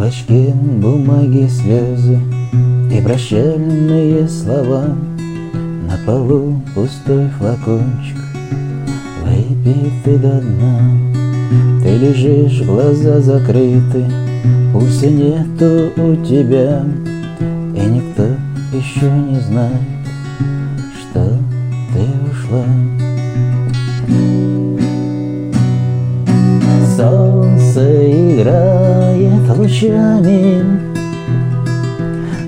клочке бумаги слезы И прощальные слова. На полу пустой флакончик Выпитый до дна. Ты лежишь, глаза закрыты Пульса нету у тебя. И никто еще не знает Что ты ушла лучами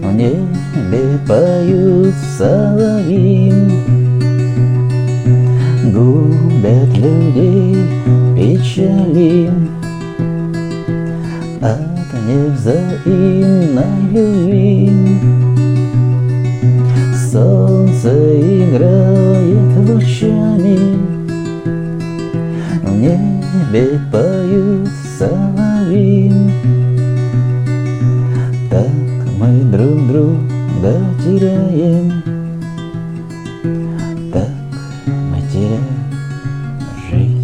В небе поют соловьи Губят людей печали. От невзаимной любви Солнце играет лучами. В небе поют друга теряем. Так мы теряем жизнь.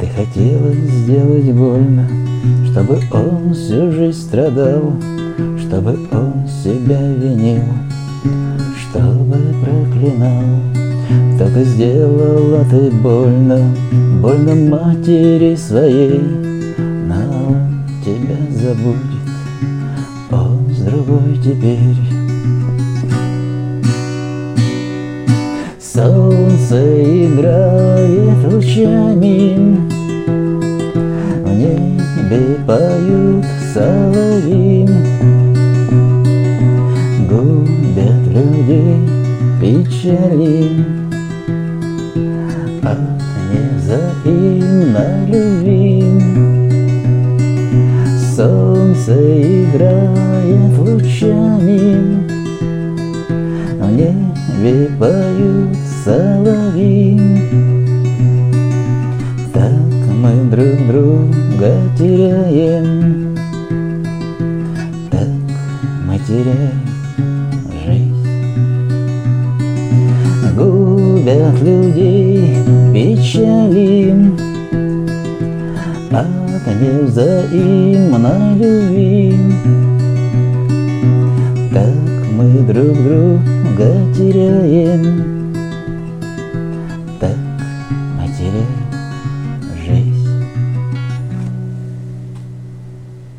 Ты хотела сделать больно, чтобы он всю жизнь страдал, чтобы он себя винил, чтобы проклинал. Так и сделала ты больно, больно матери своей, но он тебя забудет, он с другой теперь. Солнце играет лучами, В небе поют соловьи, печали От невзаимной любви. Солнце играет лучами, В небе поют соловьи. Так мы друг друга теряем Так мы теряем себя людей печали От невзаимной любви Так мы друг друга теряем Так мы теряем.